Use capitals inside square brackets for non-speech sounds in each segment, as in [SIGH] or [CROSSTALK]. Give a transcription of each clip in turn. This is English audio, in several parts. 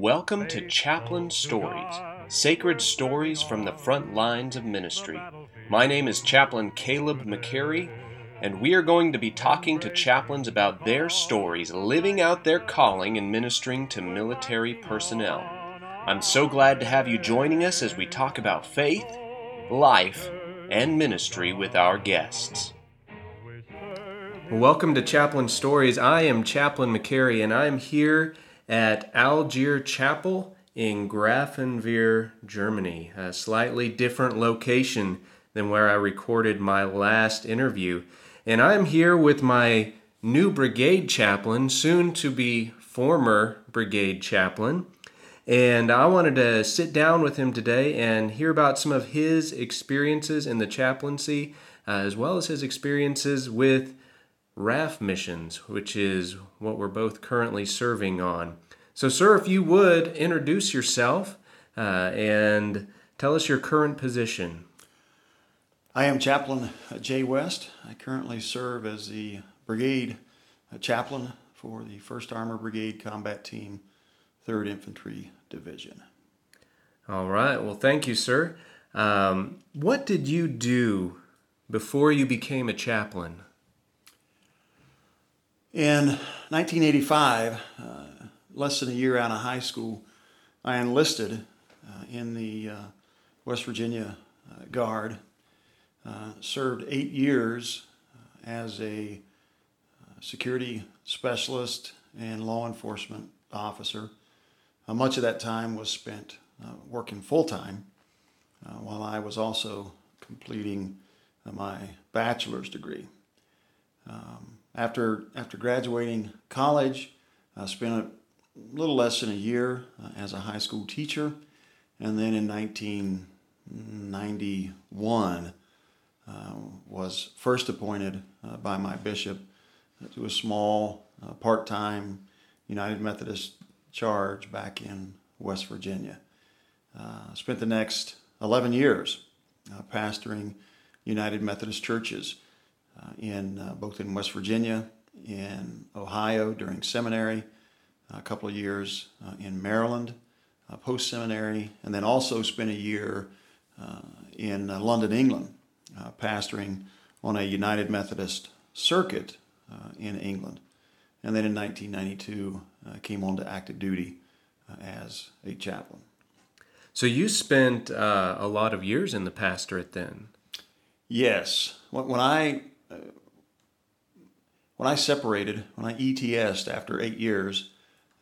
Welcome to Chaplain Stories, sacred stories from the front lines of ministry. My name is Chaplain Caleb McCary, and we are going to be talking to chaplains about their stories living out their calling and ministering to military personnel. I'm so glad to have you joining us as we talk about faith, life, and ministry with our guests. Welcome to Chaplain Stories. I am Chaplain McCary, and I'm here at Algier Chapel in Grafenwöhr, Germany, a slightly different location than where I recorded my last interview. And I'm here with my new brigade chaplain, soon to be former brigade chaplain. And I wanted to sit down with him today and hear about some of his experiences in the chaplaincy, uh, as well as his experiences with RAF missions, which is what we're both currently serving on. So, sir, if you would introduce yourself uh, and tell us your current position. I am Chaplain Jay West. I currently serve as the brigade chaplain for the 1st Armor Brigade Combat Team, 3rd Infantry Division. All right. Well, thank you, sir. Um, what did you do before you became a chaplain? In 1985, uh, less than a year out of high school, I enlisted uh, in the uh, West Virginia uh, Guard. Uh, served eight years uh, as a security specialist and law enforcement officer. much of that time was spent working full time, while I was also completing my bachelor's degree. Um, after, after graduating college, I spent little less than a year uh, as a high school teacher. And then in 1991, uh, was first appointed uh, by my bishop to a small uh, part time United Methodist charge back in West Virginia. Uh, spent the next 11 years pastoring United Methodist churches in both in West Virginia, in Ohio during seminary, a couple of years uh, in Maryland, uh, post seminary, and then also spent a year uh, in uh, London, England, pastoring on a United Methodist circuit in England. And then in 1992, came on to active duty as a chaplain. So you spent uh, a lot of years in the pastorate then. Yes, when I when I separated, when I ETSed after eight years,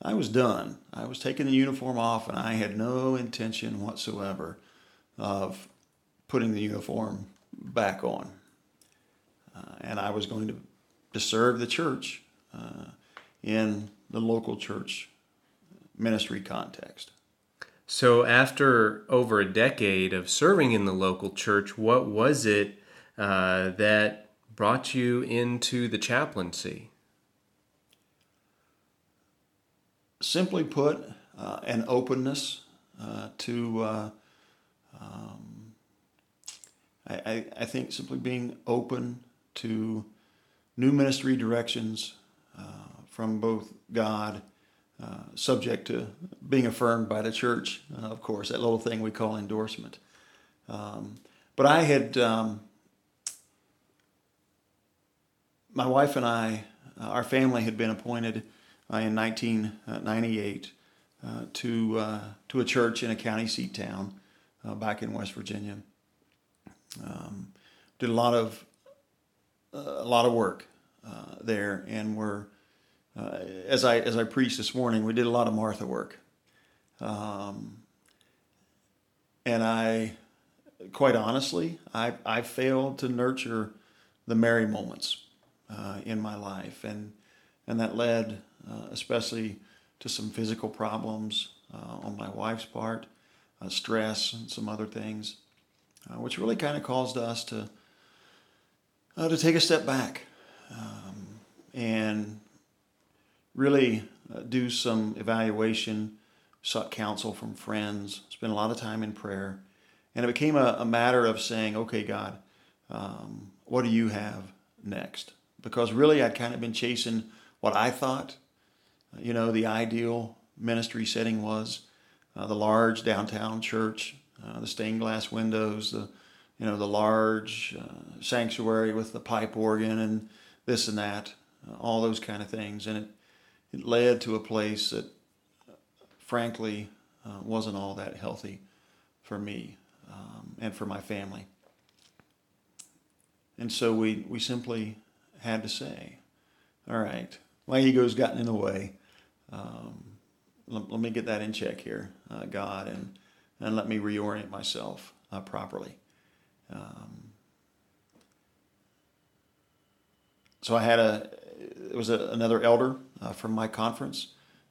I was done. I was taking the uniform off, and I had no intention whatsoever of putting the uniform back on. Uh, and I was going to, to serve the church uh, in the local church ministry context. So, after over a decade of serving in the local church, what was it uh, that brought you into the chaplaincy? Simply put, uh, an openness uh, to, uh, um, I, I, think, simply being open to new ministry directions uh, from both God, uh, subject to being affirmed by the church, of course, that little thing we call endorsement. Um, but I had um, my wife and I, our family had been appointed in 1998 uh, to uh, to a church in a county seat town uh, back in West Virginia. Um, did a lot of a lot of work there, and we're as I as I preached this morning, we did a lot of Martha work. Um, and I, quite honestly, I, I failed to nurture the Mary moments uh, in my life, and and that led uh, especially to some physical problems uh, on my wife's part, uh, stress, and some other things, uh, which really kind of caused us to to take a step back um, and really do some evaluation, sought counsel from friends, spent a lot of time in prayer, and it became a, a matter of saying, "Okay, God, um, what do you have next?" because really I'd kind of been chasing what I thought, you know, the ideal ministry setting was, uh, the large downtown church, uh, the stained glass windows, the you know the large uh, sanctuary with the pipe organ and this and that, uh, all those kind of things, and it it led to a place that, frankly, uh, wasn't all that healthy for me um, and for my family. And so we we simply had to say, all right, my ego's gotten in the way. Um, let, let, me get that in check here, uh, God, and and let me reorient myself uh, properly. Um, so I had a it was a, another elder uh, from my conference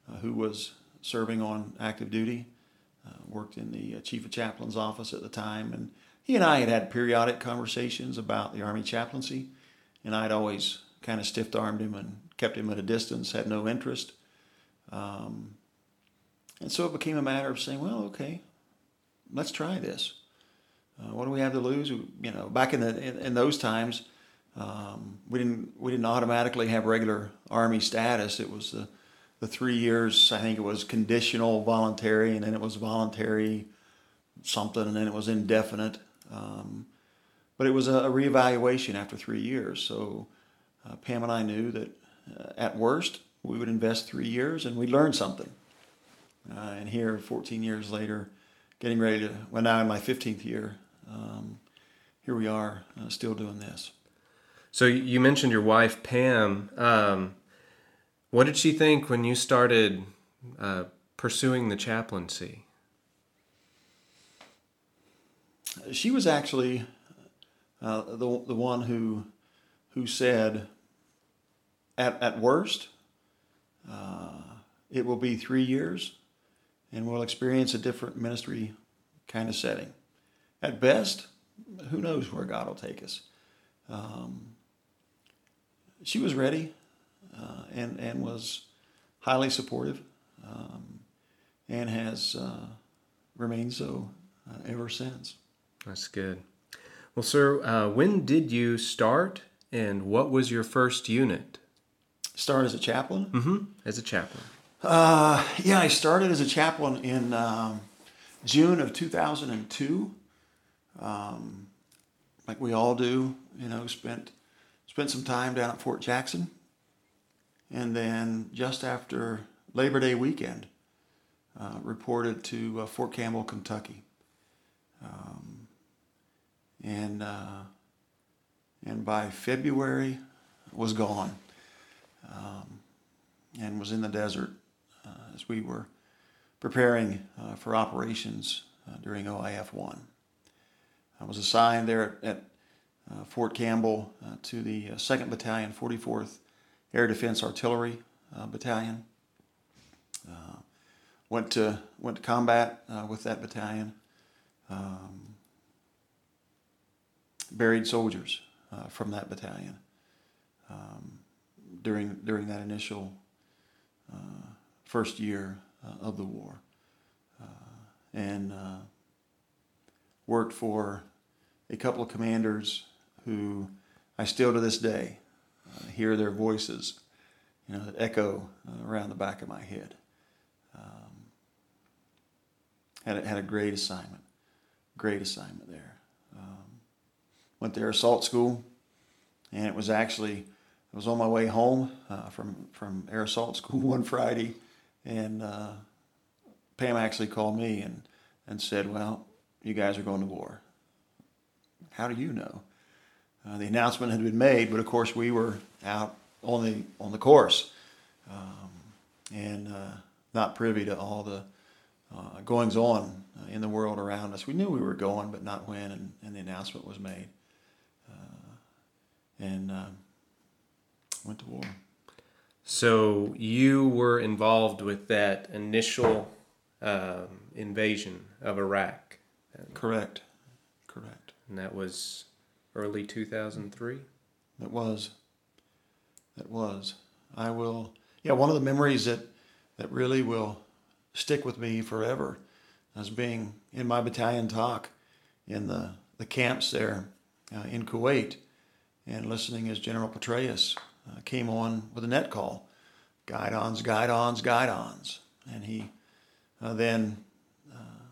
uh, who was serving on active duty, uh, worked in the uh, chief of chaplain's office at the time, and he and I had had periodic conversations about the army chaplaincy, and I'd always kind of stiff armed him and kept him at a distance, had no interest. Um, and so it became a matter of saying, well, okay, let's try this. Uh, what do we have to lose? You know, back in the in, in those times, um, we didn't we didn't automatically have regular army status. It was the the three years. I think it was conditional, voluntary, and then it was voluntary something, and then it was indefinite. Um, but it was a, a, reevaluation after three years. So uh, Pam and I knew that uh, at worst we would invest three years and we'd learn something. Uh, and here, 14 years later, getting ready to well now in my 15th year, um, here we are uh, still doing this. So you mentioned your wife Pam. Um, what did she think when you started uh, pursuing the chaplaincy? She was actually uh, the the one who who said, at at worst, uh, it will be three years, and we'll experience a different ministry kind of setting. At best, who knows where God will take us. Um, she was ready uh, and, and was highly supportive um, and has uh, remained so uh, ever since. That's good. Well, sir, uh, when did you start and what was your first unit? Start as a chaplain? Mm-hmm. As a chaplain. Uh, yeah, I started as a chaplain in um, June of 2002. Um, like we all do, you know, spent spent some time down at Fort Jackson, and then just after Labor Day weekend, uh, reported to uh, Fort Campbell, Kentucky, um, and uh, and by February was gone, um, and was in the desert uh, as we were preparing uh, for operations uh, during OIF one. I was assigned there at, at uh, Fort Campbell uh, to the 2nd uh, Battalion, 44th Air Defense Artillery Battalion. went to went to combat with that battalion. Um, buried soldiers from that battalion um, during during that initial first year of the war, and worked for a couple of commanders who I still to this day uh, hear their voices, you know, echo uh, around the back of my head. Um, had, a, had a great assignment, great assignment there. Um, went to assault school, and it was actually, I was on my way home uh, from, from air assault school [LAUGHS] one Friday, and uh, Pam actually called me and, and said, well, you guys are going to war. How do you know? Uh, the announcement had been made, but of course we were out on the on the course, um, and uh, not privy to all the uh, goings on uh, in the world around us. We knew we were going, but not when, and, and the announcement was made, and um, went to war. So you were involved with that initial um, invasion of Iraq. Correct. Correct. And that was early 2003? That was. That was. I will. Yeah, one of the memories that that really will stick with me forever as being in my battalion TOC in the the camps there uh, in Kuwait and listening as General Petraeus uh, came on with a net call, guidons, guidons, guidons. and he uh, then uh,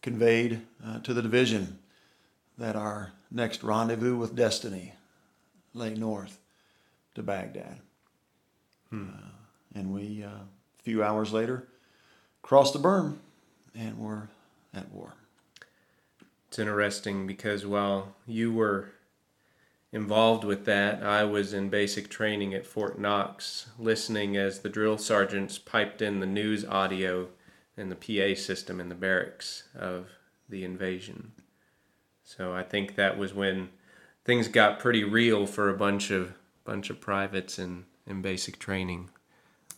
conveyed uh, to the division that our next rendezvous with destiny lay north to Baghdad. Hmm. Uh, and we, uh, a few hours later, crossed the berm and were at war. It's interesting because while you were involved with that, I was in basic training at Fort Knox, listening as the drill sergeants piped in the news audio and the PA system in the barracks of the invasion. So I think that was when things got pretty real for a bunch of bunch of privates in, in basic training.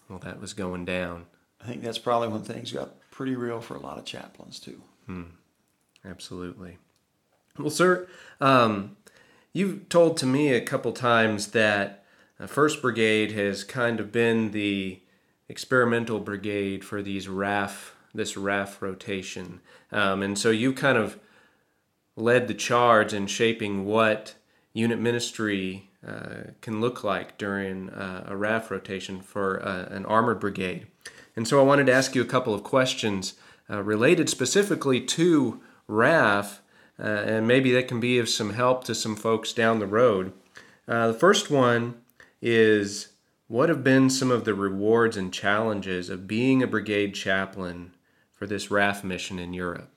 Well, that was going down. I think that's probably when things got pretty real for a lot of chaplains too. Hmm. Absolutely. Well, sir, um, you've told to me a couple times that First Brigade has kind of been the experimental brigade for these RAF, this RAF rotation, um, and so you kind of led the charge in shaping what unit ministry uh, can look like during uh, a RAF rotation for uh, an armored brigade. And so I wanted to ask you a couple of questions uh, related specifically to RAF, uh, and maybe that can be of some help to some folks down the road. Uh, the first one is what have been some of the rewards and challenges of being a brigade chaplain for this RAF mission in Europe?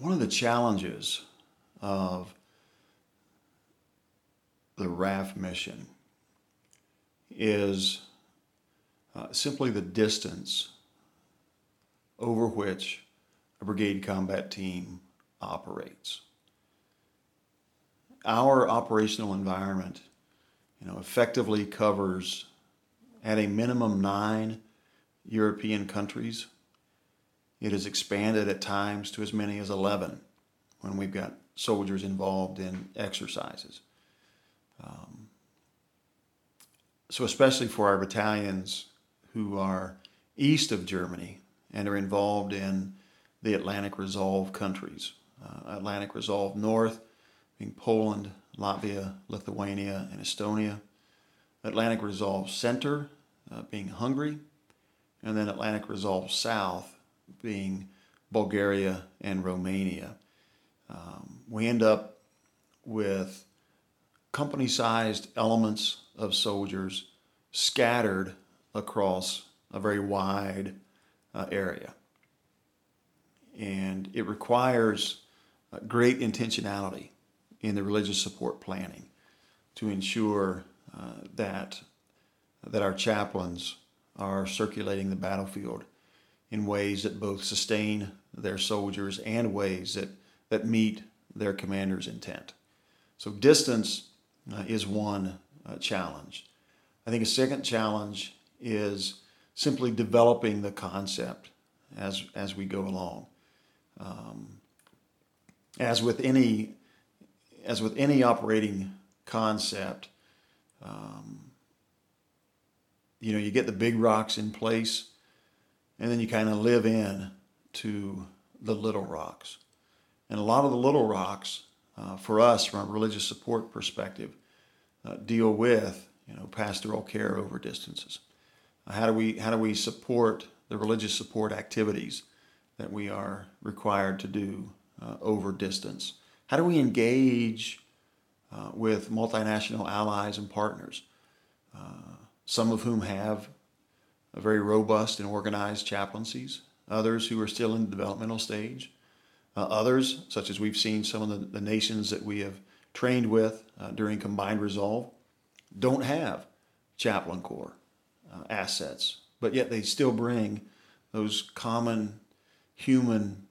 one of the challenges of the RAF mission is uh, simply the distance over which a brigade combat team operates. Our operational environment, you know, effectively covers at a minimum nine European countries it has expanded at times to as many as 11 when we've got soldiers involved in exercises. Um, so, especially for our battalions who are east of Germany and are involved in the Atlantic Resolve countries, uh, Atlantic Resolve North being Poland, Latvia, Lithuania, and Estonia, Atlantic Resolve Center uh, being Hungary, and then Atlantic Resolve South being Bulgaria and Romania. Um, we end up with company sized elements of soldiers scattered across a very wide uh, area. And it requires uh, great intentionality in the religious support planning to ensure uh, that, that our chaplains are circulating the battlefield in ways that both sustain their soldiers and ways that, that meet their commander's intent. So, distance uh, is one uh, challenge. I think a second challenge is simply developing the concept as, as we go along. Um, as with any as with any operating concept, um, you know, you get the big rocks in place, and then you kind of live in to the little rocks. And a lot of the little rocks, uh, for us, from a religious support perspective, uh, deal with you know pastoral care over distances. Uh, how do we how do we support the religious support activities that we are required to do uh, over distance? How do we engage uh, with multinational allies and partners, uh, some of whom have very robust and organized chaplaincies, others who are still in the developmental stage, uh, others, such as we've seen some of the, the nations that we have trained with uh, during Combined Resolve, don't have chaplain corps uh, assets, but yet they still bring those common human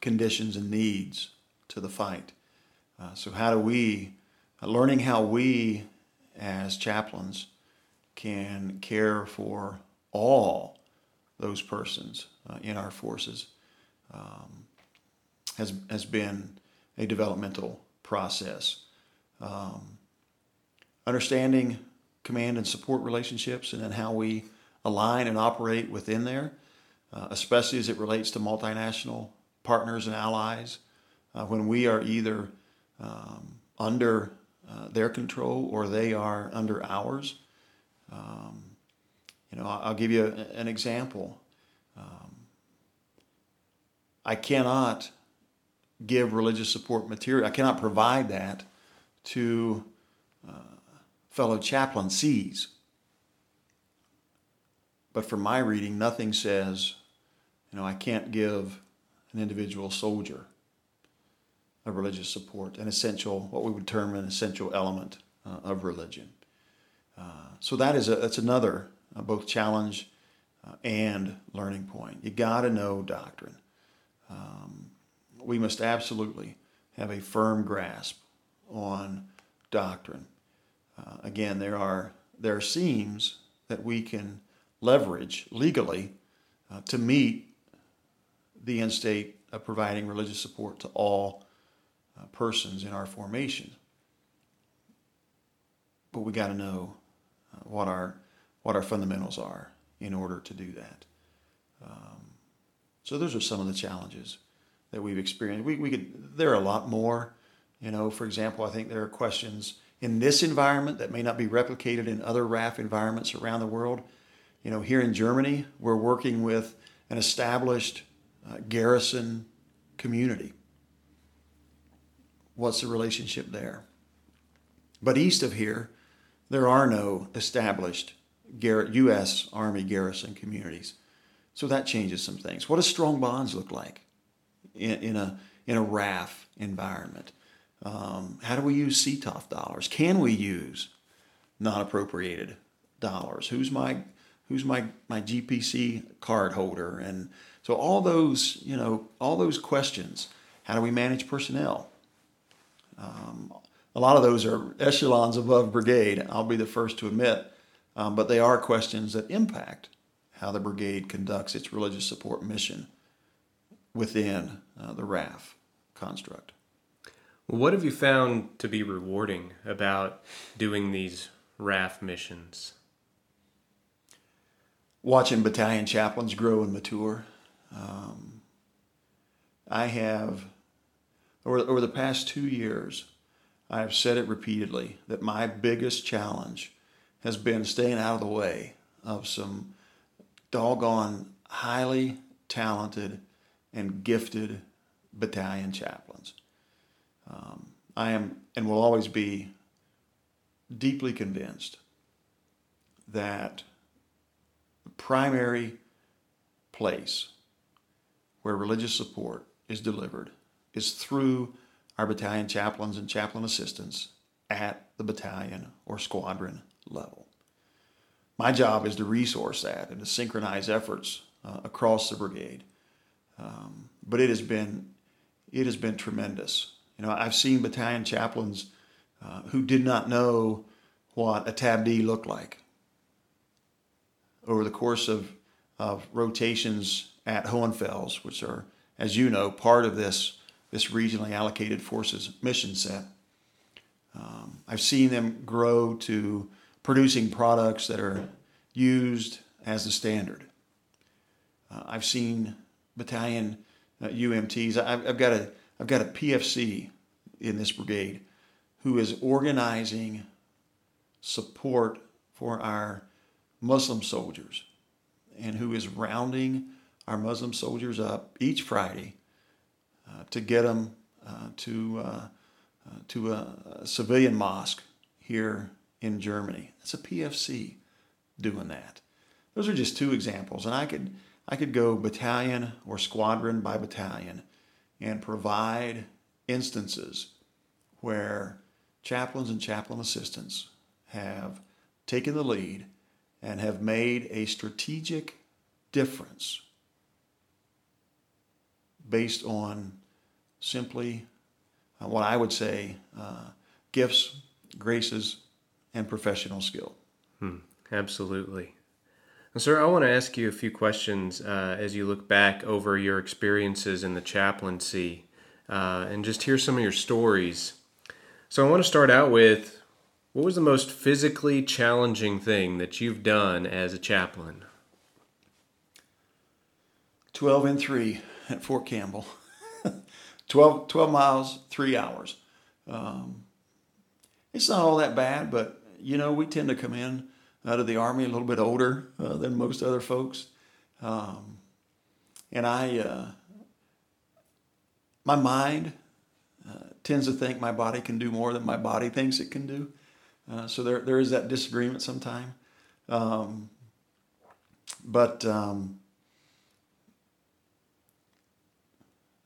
conditions and needs to the fight. Uh, so, how do we, uh, learning how we as chaplains can care for all those persons uh, in our forces um, has, has been a developmental process. Um, understanding command and support relationships and then how we align and operate within there, uh, especially as it relates to multinational partners and allies, uh, when we are either um, under uh, their control or they are under ours. Um, you know, I'll give you an example. Um, I cannot give religious support material. I cannot provide that to uh, fellow chaplaincies. But from my reading, nothing says, you know, I can't give an individual soldier of religious support, an essential, what we would term an essential element uh, of religion. Uh, so that is a, that's another uh, both challenge uh, and learning point. You got to know doctrine. Um, we must absolutely have a firm grasp on doctrine. Uh, again, there are there are seams that we can leverage legally uh, to meet the end state of providing religious support to all uh, persons in our formation. But we got to know uh, what our what our fundamentals are in order to do that. Um, so those are some of the challenges that we've experienced. We, we could there are a lot more. You know, for example, I think there are questions in this environment that may not be replicated in other RAF environments around the world. You know, here in Germany, we're working with an established uh, garrison community. What's the relationship there? But east of here, there are no established U.S. Army garrison communities. So that changes some things. What does strong bonds look like in, in a, in a RAF environment? Um, how do we use CTOF dollars? Can we use non-appropriated dollars? Who's my who's my my GPC card holder? And so all those you know all those questions. How do we manage personnel? Um, a lot of those are echelons above brigade. I'll be the first to admit, um, but they are questions that impact how the brigade conducts its religious support mission within uh, the RAF construct. What have you found to be rewarding about doing these RAF missions? Watching battalion chaplains grow and mature. Um, I have, over, over the past two years, I have said it repeatedly that my biggest challenge has been staying out of the way of some doggone highly talented and gifted battalion chaplains. Um, I am and will always be deeply convinced that primary place where religious support is delivered is through our battalion chaplains and chaplain assistants at the battalion or squadron level. My job is to resource that and to synchronize efforts uh, across the brigade. Um, but it has been it has been tremendous you know, I've seen battalion chaplains uh, who did not know what a tab D looked like. Over the course of, of rotations at Hohenfels, which are, as you know, part of this, this regionally allocated forces mission set, um, I've seen them grow to producing products that are used as the standard. Uh, I've seen battalion uh, UMTs. I've, I've got a I've got a PFC in this brigade who is organizing support for our Muslim soldiers and who is rounding our Muslim soldiers up each Friday uh, to get them uh, to, uh, uh to a, a, civilian mosque here in Germany. It's a PFC doing that. Those are just two examples, and I could I could go battalion or squadron by battalion and provide instances where chaplains and chaplain assistants have taken the lead and have made a strategic difference based on simply uh, what I would say uh, gifts, graces, and professional skill. Hmm, absolutely. Sir, I want to ask you a few questions uh, as you look back over your experiences in the chaplaincy uh, and just hear some of your stories. So, I want to start out with what was the most physically challenging thing that you've done as a chaplain? 12 and 3 at Fort Campbell. [LAUGHS] 12, 12 miles, three hours. Um, it's not all that bad, but you know, we tend to come in out of the army a little bit older uh, than most other folks. Um, and I, uh, my mind uh, tends to think my body can do more than my body thinks it can do. Uh, so there, there is that disagreement sometime. Um, but um,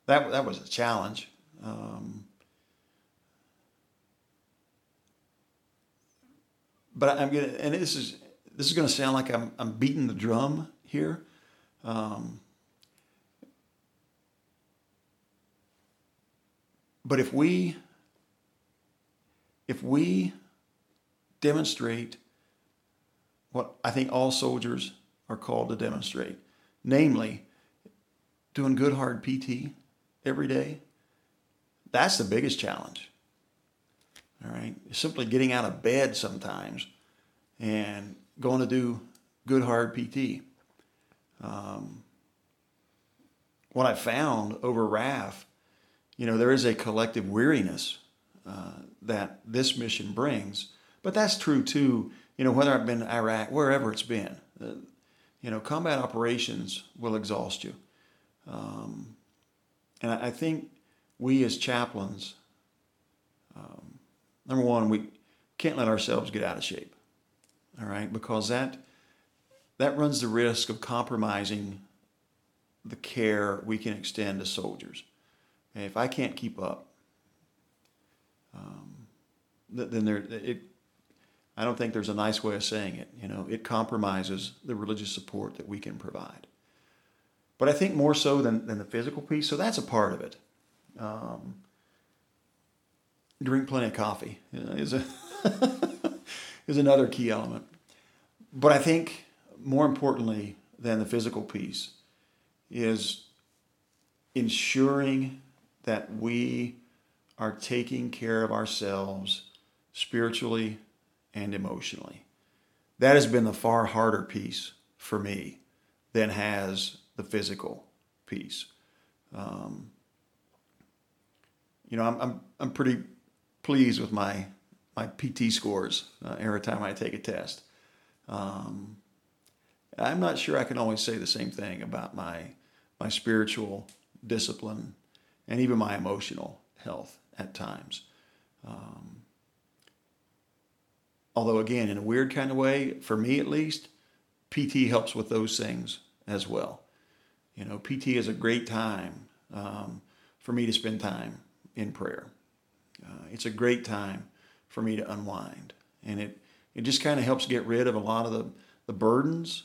that that was a challenge. Um, but I'm gonna, and this is this is gonna sound like I'm I'm beating the drum here. Um, but if we if we demonstrate what I think all soldiers are called to demonstrate, namely doing good hard PT every day, that's the biggest challenge. All right, simply getting out of bed sometimes and going to do good hard PT. Um, what I found over RAF, you know, there is a collective weariness uh, that this mission brings, but that's true too. You know, whether I've been in Iraq, wherever it's been, uh, you know, combat operations will exhaust you. Um, and I, I, think we as chaplains, um, number one, we can't let ourselves get out of shape. All right, because that that runs the risk of compromising the care we can extend to soldiers. And if I can't keep up, um, then there it. I don't think there's a nice way of saying it. You know, it compromises the religious support that we can provide. But I think more so than, than the physical piece. So that's a part of it. Um, drink plenty of coffee is a [LAUGHS] is another key element. But I think more importantly than the physical piece is ensuring that we are taking care of ourselves spiritually and emotionally. That has been the far harder piece for me than has the physical piece. Um, you know, I'm, I'm, I'm pretty pleased with my, my PT scores uh, every time I take a test. Um, I'm not sure I can always say the same thing about my, my spiritual discipline and even my emotional health at times. Um, although, again, in a weird kind of way, for me at least, PT helps with those things as well. You know, PT is a great time um, for me to spend time in prayer. Uh, it's a great time for me to unwind, and it it just kind of helps get rid of a lot of the the burdens.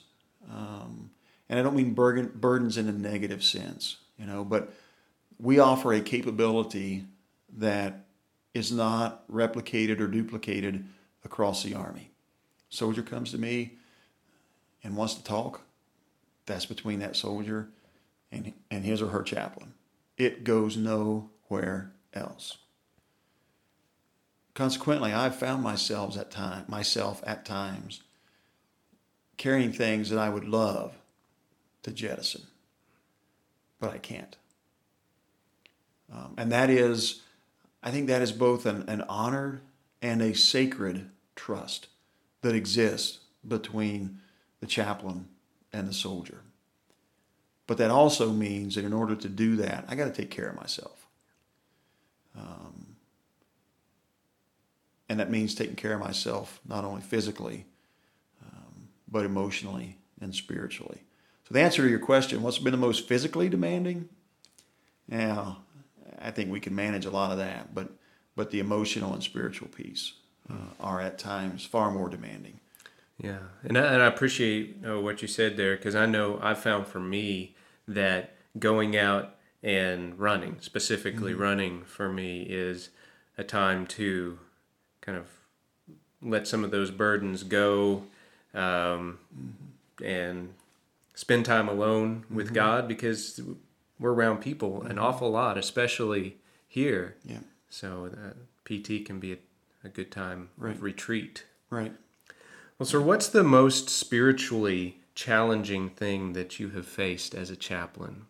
Um, and I don't mean burden, burdens in a negative sense, you know, but we offer a capability that is not replicated or duplicated across the Army. Soldier comes to me and wants to talk. That's between that soldier and, and his or her chaplain. It goes nowhere else. Consequently, I've found myself at time myself at times carrying things that I would love to jettison, but I can't. Um, and that is, I think that is both an, an honor and a sacred trust that exists between the chaplain and the soldier. But that also means that in order to do that, I got to take care of myself. Um, and that means taking care of myself not only physically, um, but emotionally and spiritually. So, the answer to your question, what's been the most physically demanding? Yeah, I think we can manage a lot of that, but but the emotional and spiritual piece uh, are at times far more demanding. Yeah, and I, and I appreciate uh, what you said there because I know I found for me that going out and running, specifically mm-hmm. running for me, is a time to kind of let some of those burdens go um, mm-hmm. and spend time alone with mm-hmm. God because we're around people an mm-hmm. awful lot, especially here. Yeah. So uh, PT can be a, a good time right. of retreat. Right. Well, sir, what's the most spiritually challenging thing that you have faced as a chaplain?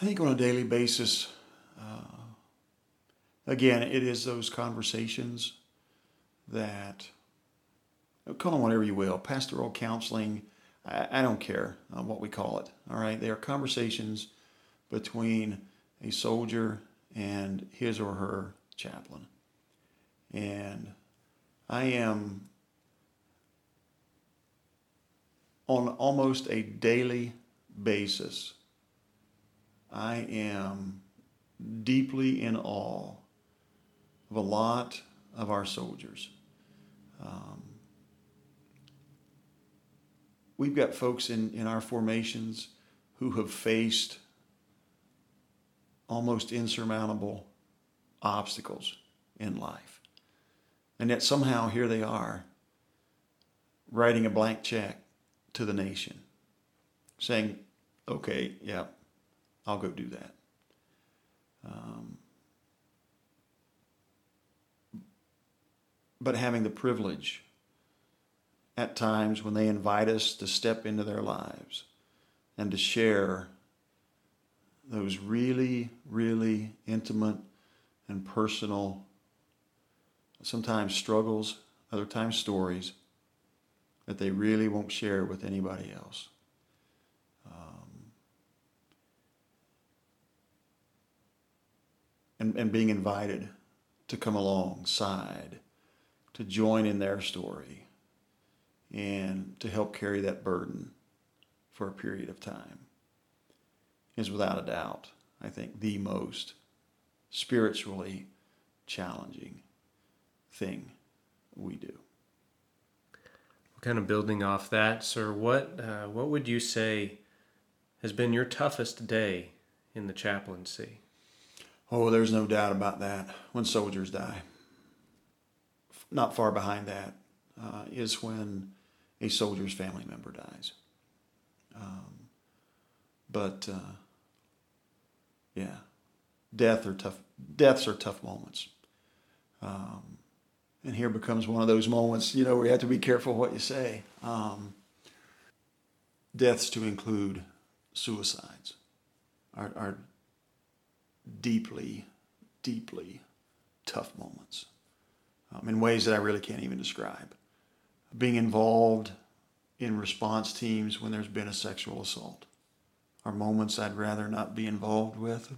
I think on a daily basis, uh, again, it is those conversations that call them whatever you will, pastoral counseling. I, I don't care uh, what we call it. All right, they are conversations between a soldier and his or her chaplain, and I am on almost a daily basis. I am deeply in awe of a lot of our soldiers. Um, we've got folks in, in our formations who have faced almost insurmountable obstacles in life. And yet somehow here they are writing a blank check to the nation, saying, okay, yeah, I'll go do that. Um, but having the privilege at times when they invite us to step into their lives and to share those really, really intimate and personal, sometimes struggles, other times stories that they really won't share with anybody else. Um, and, and being invited to come alongside, to join in their story, and to help carry that burden for a period of time is without a doubt, I think, the most spiritually challenging thing we do. Kind of building off that, sir, what uh, what would you say has been your toughest day in the chaplaincy? Oh, there's no doubt about that. When soldiers die, not far behind that uh, is when a soldier's family member dies. Um, but uh, yeah, death are tough. Deaths are tough moments. Um, and here becomes one of those moments, you know, where you have to be careful what you say. Um, deaths to include suicides are, are deeply, deeply tough moments um, in ways that I really can't even describe. Being involved in response teams when there's been a sexual assault are moments I'd rather not be involved with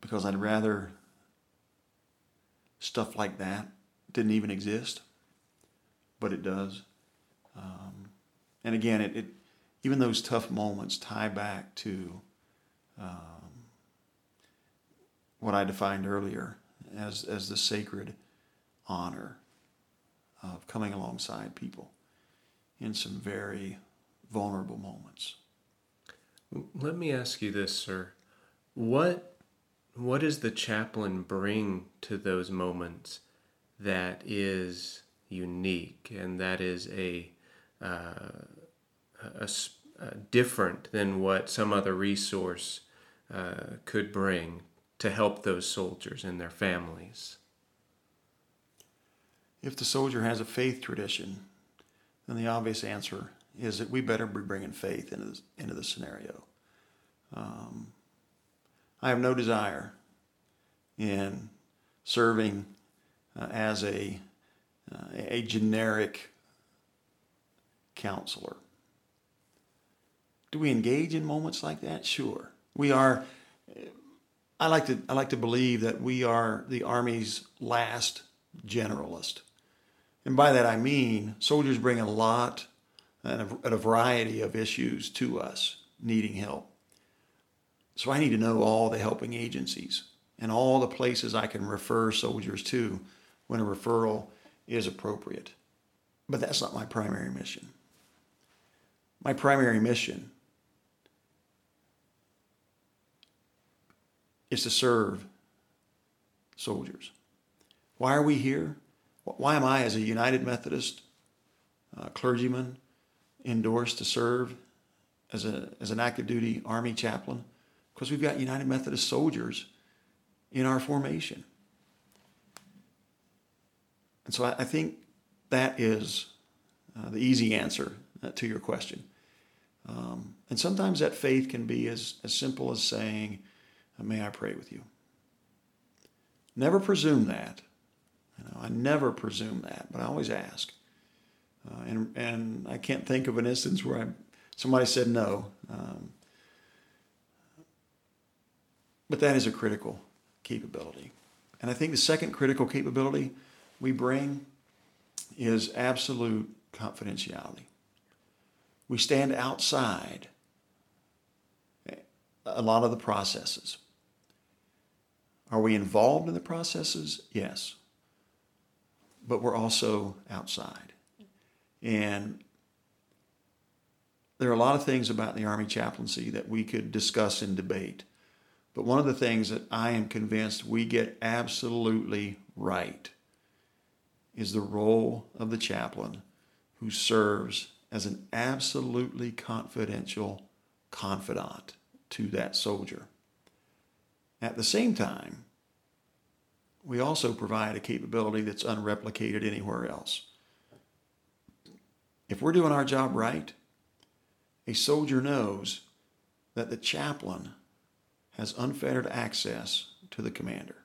because I'd rather stuff like that didn't even exist, but it does. Um, and again, it, it, even those tough moments tie back to um, what I defined earlier as, as the sacred honor of coming alongside people in some very vulnerable moments. Let me ask you this, sir. What what does the chaplain bring to those moments that is unique and that is a, uh, a, a different than what some other resource uh, could bring to help those soldiers and their families? If the soldier has a faith tradition, then the obvious answer is that we better be bringing faith into into the scenario. Um, I have no desire in serving uh, as a, uh, a generic counselor. Do we engage in moments like that? Sure. We are. I like to I like to believe that we are the Army's last generalist, and by that I mean soldiers bring a lot and a, a variety of issues to us needing help. So I need to know all the helping agencies and all the places I can refer soldiers to when a referral is appropriate. But that's not my primary mission. My primary mission is to serve soldiers. Why are we here? Why am I, as a United Methodist uh, clergyman, endorsed to serve as, a, as an active duty Army chaplain? Because we've got United Methodist soldiers in our formation. And so I, I think that is uh, the easy answer uh, to your question. Um, and sometimes that faith can be as, as simple as saying, May I pray with you? never presume that. You know, I never presume that, but I always ask. Uh, and and I can't think of an instance where I somebody said no. Um, but that is a critical capability. And I think the second critical capability we bring is absolute confidentiality. We stand outside a lot of the processes. Are we involved in the processes? Yes. But we're also outside. And there are a lot of things about the Army chaplaincy that we could discuss and debate. But one of the things that I am convinced we get absolutely right is the role of the chaplain who serves as an absolutely confidential confidant to that soldier. At the same time, we also provide a capability that's unreplicated anywhere else. If we're doing our job right, a soldier knows that the chaplain has unfettered access to the commander.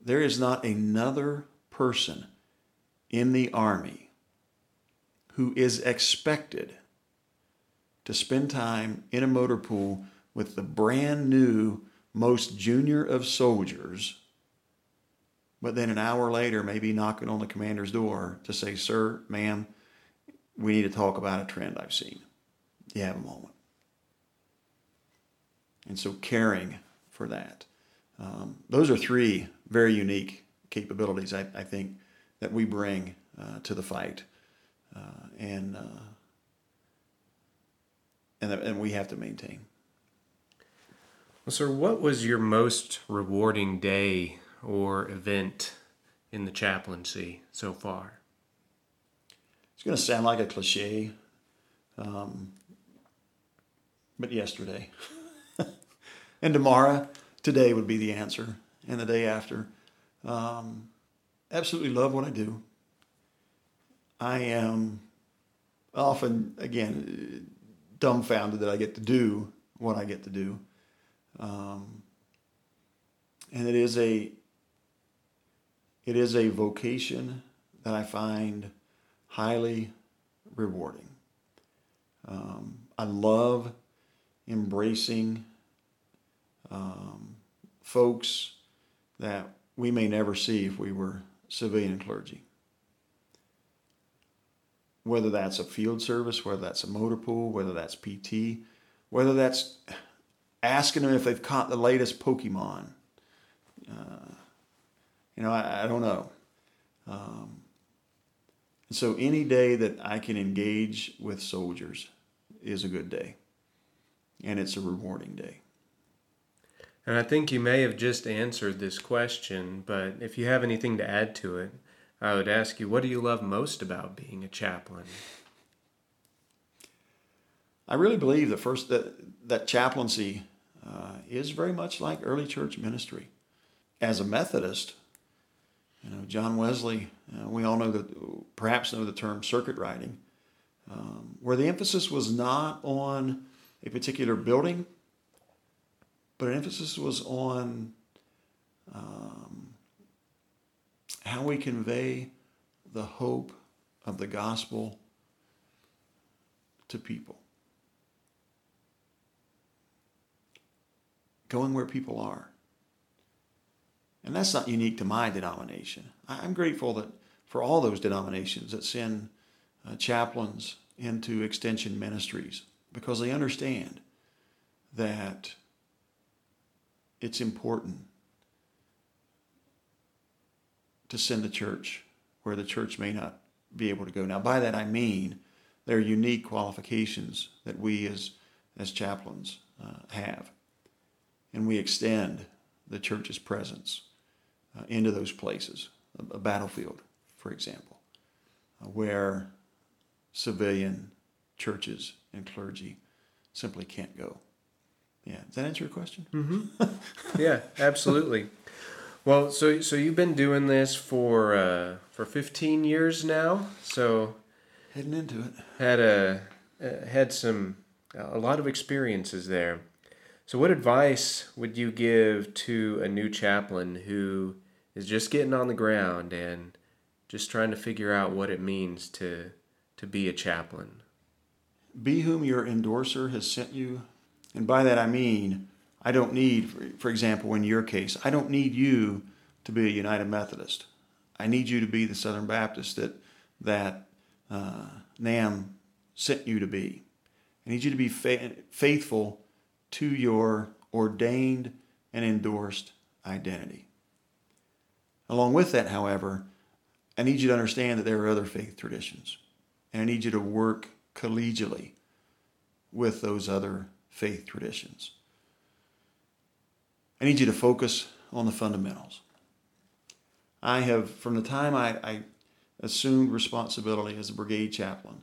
There is not another person in the Army who is expected to spend time in a motor pool with the brand new, most junior of soldiers, but then an hour later, maybe knocking on the commander's door to say, Sir, ma'am, we need to talk about a trend I've seen. Do you have a moment? And so caring for that. Um, those are three very unique capabilities, I, I think, that we bring uh, to the fight. Uh, and, uh, and, and we have to maintain. Well, sir, what was your most rewarding day or event in the chaplaincy so far? It's going to sound like a cliche, um, but yesterday. [LAUGHS] and tomorrow, today would be the answer, and the day after. Um, absolutely love what I do. I am often, again, dumbfounded that I get to do what I get to do. Um, and it is a it is a vocation that I find highly rewarding. Um, I love embracing um, folks that we may never see if we were civilian clergy. Whether that's a field service, whether that's a motor pool, whether that's PT, whether that's asking them if they've caught the latest Pokemon. Uh, you know, I, I don't know. Um, so any day that I can engage with soldiers is a good day, and it's a rewarding day. And I think you may have just answered this question, but if you have anything to add to it, I would ask you, what do you love most about being a chaplain? I really believe that first that that chaplaincy uh, is very much like early church ministry. As a Methodist, you know, John Wesley, uh, we all know that, perhaps know the term circuit riding, um, where the emphasis was not on a particular building but an emphasis was on um, how we convey the hope of the gospel to people. Going where people are. And that's not unique to my denomination. I'm grateful that for all those denominations that send uh, chaplains into extension ministries because they understand that it's important to send the church where the church may not be able to go. Now, by that I mean there are unique qualifications that we as, as chaplains uh, have. And we extend the church's presence uh, into those places, a, a, battlefield, for example, uh, where civilian churches and clergy simply can't go. Yeah, does that answer your question? Mm-hmm. [LAUGHS] yeah, absolutely. Well, so so you've been doing this for uh, for 15 years now. So heading into it. Had a uh, had some a lot of experiences there. So, what advice would you give to a new chaplain who is just getting on the ground and just trying to figure out what it means to to be a chaplain? Be whom your endorser has sent you, and by that I mean I don't need, for, example, in your case, I don't need you to be a United Methodist. I need you to be the Southern Baptist that that uh, NAMB sent you to be. I need you to be fa- faithful to your ordained and endorsed identity. Along with that, however, I need you to understand that there are other faith traditions. And I need you to work collegially with those other faith traditions. I need you to focus on the fundamentals. I have, from the time I, I assumed responsibility as a brigade chaplain,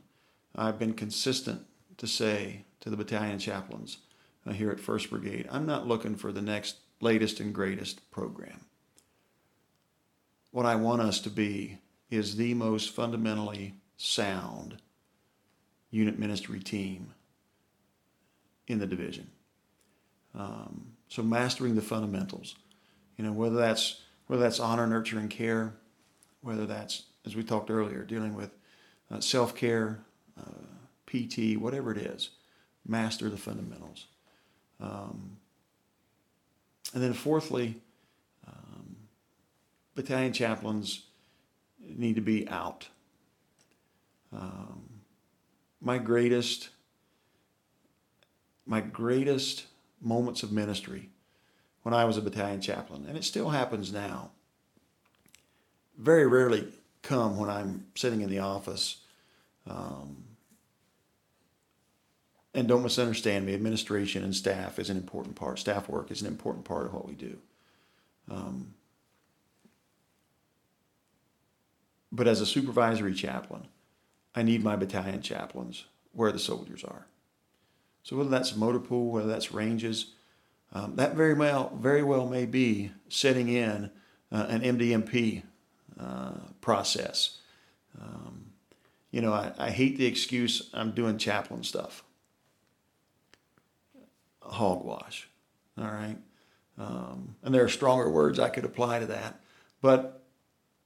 I've been consistent to say to the battalion chaplains uh, here at 1st Brigade, I'm not looking for the next latest and greatest program. What I want us to be is the most fundamentally sound unit ministry team in the division. Um, so mastering the fundamentals, you know, whether that's whether that's honor, nurture, and care, whether that's as we talked earlier, dealing with uh, self care, uh, PT, whatever it is, master the fundamentals. Um, and then, fourthly, battalion chaplains need to be out. Um, my greatest, my greatest moments of ministry when I was a battalion chaplain, and it still happens now. Very rarely come when I'm sitting in the office. Um, and don't misunderstand me, administration and staff is an important part. Staff work is an important part of what we do. Um, but as a supervisory chaplain, I need my battalion chaplains where the soldiers are. So whether that's motor pool, whether that's ranges, um, that very well, very well may be setting in uh, an MDMP uh, process. Um, you know, I, I hate the excuse I'm doing chaplain stuff. Hogwash. All right. Um, and there are stronger words I could apply to that. But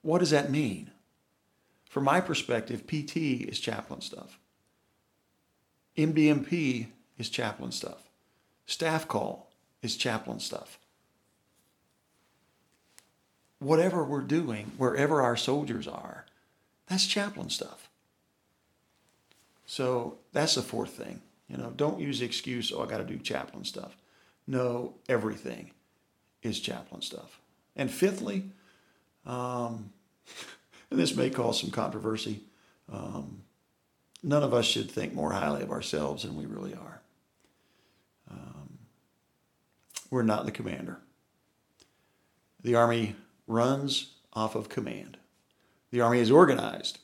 what does that mean? From my perspective, PT is chaplain stuff. MDMP is chaplain stuff. Staff call is chaplain stuff. Whatever we're doing, wherever our soldiers are, that's chaplain stuff. So that's the fourth thing. You know, don't use the excuse, oh, I got to do chaplain stuff. No, everything is chaplain stuff. And fifthly, um, [LAUGHS] and this may cause some controversy, um, none of us should think more highly of ourselves than we really are. Um, we're not the commander. The Army runs off of command. The Army is organized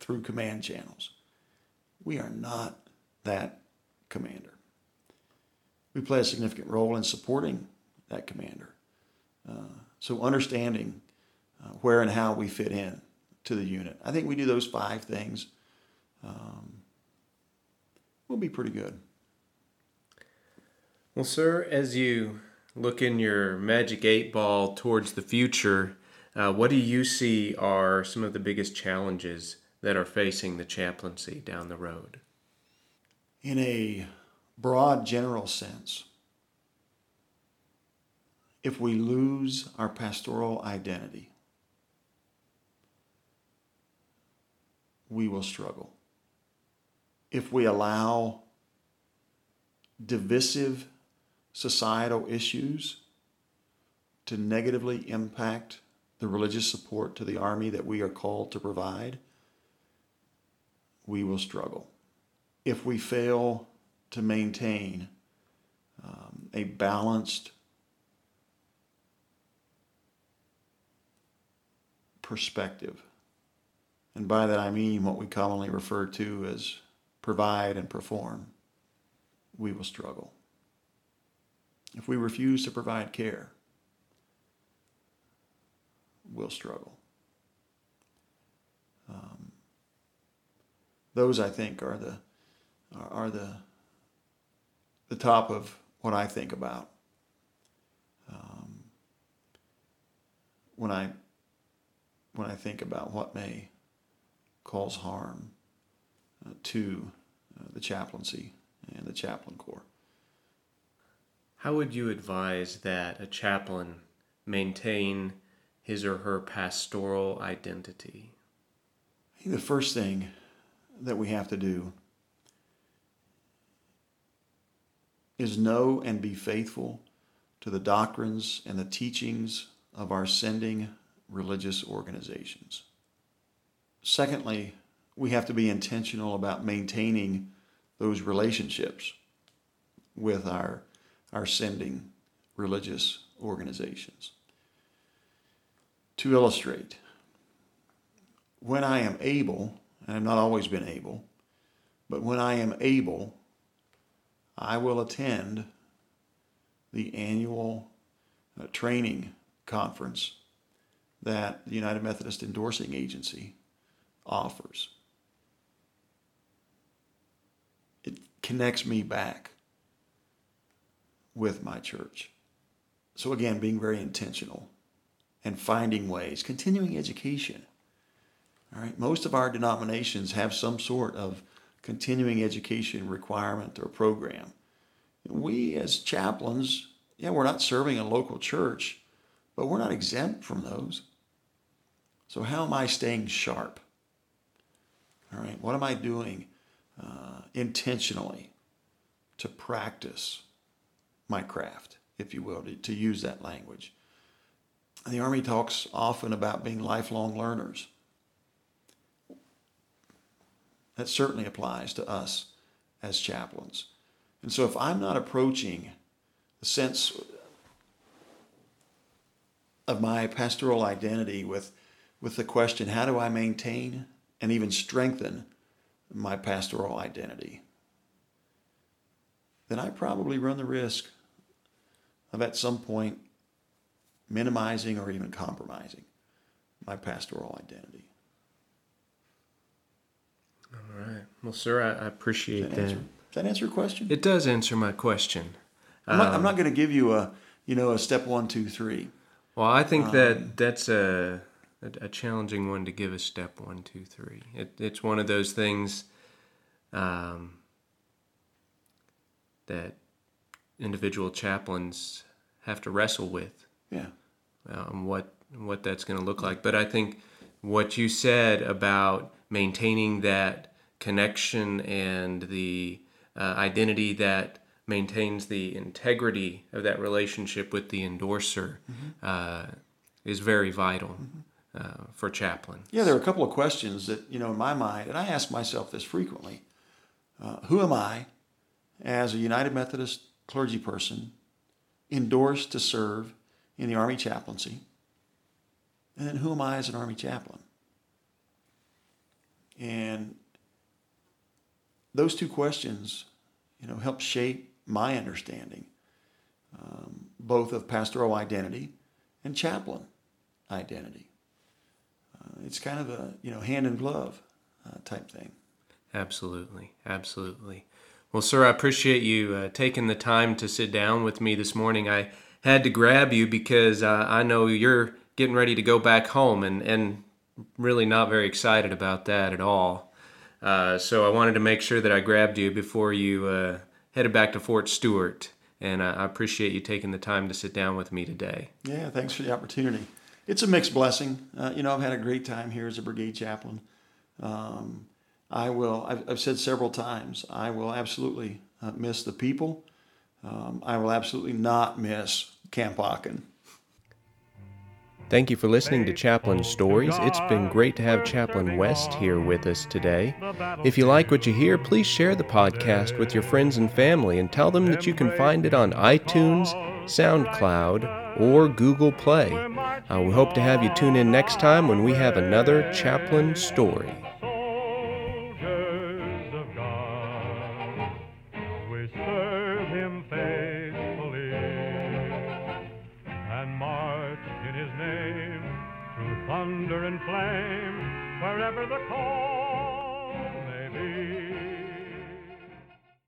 through command channels. We are not that commander. We play a significant role in supporting that commander. Uh, so understanding uh, where and how we fit in to the unit. I think we do those five things. Um, we'll be pretty good. Well, sir, as you look in your magic eight ball towards the future, uh, what do you see are some of the biggest challenges that are facing the chaplaincy down the road? In a broad general sense, if we lose our pastoral identity, we will struggle. If we allow divisive societal issues to negatively impact the religious support to the army that we are called to provide, we will struggle. If we fail to maintain um, a balanced perspective, and by that I mean what we commonly refer to as provide and perform, we will struggle. If we refuse to provide care, we'll struggle. Um, those, I think, are the are the the top of what I think about um, when I when I think about what may cause harm uh, to uh, the chaplaincy and the chaplain corps. How would you advise that a chaplain maintain his or her pastoral identity? I think the first thing that we have to do is know and be faithful to the doctrines and the teachings of our sending religious organizations. Secondly, we have to be intentional about maintaining those relationships with our, our sending religious organizations. To illustrate, when I am able, and I've not always been able, but when I am able, I will attend the annual uh, training conference that the United Methodist Endorsing Agency offers. It connects me back with my church. So, again, being very intentional and finding ways, continuing education. All right, most of our denominations have some sort of continuing education requirement or program. We, as chaplains, yeah, we're not serving a local church, but we're not exempt from those. So, how am I staying sharp? All right, what am I doing uh, intentionally to practice my craft, if you will, to, to use that language? And the Army talks often about being lifelong learners. That certainly applies to us as chaplains. And so if I'm not approaching the sense of my pastoral identity with, with the question, how do I maintain and even strengthen my pastoral identity? Then I probably run the risk of at some point minimizing or even compromising my pastoral identity. All right. Well, sir, I, I appreciate Does that, that. answer, does that answer your question? It does answer my question. I'm not, Um, not going to give you a, you know, a step one, two, three. Well, I think Um, that that's a, a a challenging one to give a step one, two, three. It, it's one of those things um, that individual chaplains have to wrestle with Yeah. um, what what that's going to look like. But I think what you said about maintaining that connection and the uh, identity that maintains the integrity of that relationship with the endorser uh, is very vital uh, for chaplain. Yeah, there are a couple of questions that, you know, in my mind, and I ask myself this frequently uh, Who am I as a United Methodist clergy person endorsed to serve in the Army chaplaincy? And then who am I as an Army chaplain? And those two questions, you know, help shape my understanding um, both of pastoral identity and chaplain identity. Uh, it's kind of a you know hand in glove uh, type thing. Absolutely, absolutely. Well, sir, I appreciate you uh, taking the time to sit down with me this morning. I had to grab you because uh, I know you're getting ready to go back home, and and really not very excited about that at all. Uh, so I wanted to make sure that I grabbed you before you uh, headed back to Fort Stewart, and I I appreciate you taking the time to sit down with me today. Yeah, thanks for the opportunity. It's a mixed blessing. Uh, you know, I've had a great time here as a brigade chaplain. Um, I will. I've, I've said several times. I will absolutely uh, miss the people. Um, I will absolutely not miss Camp Aachen. Thank you for listening to Chaplain Stories. It's been great to have Chaplain West here with us today. If you like what you hear, please share the podcast with your friends and family and tell them that you can find it on iTunes, SoundCloud, or Google Play. Uh, we hope to have you tune in next time when we have another Chaplain Story.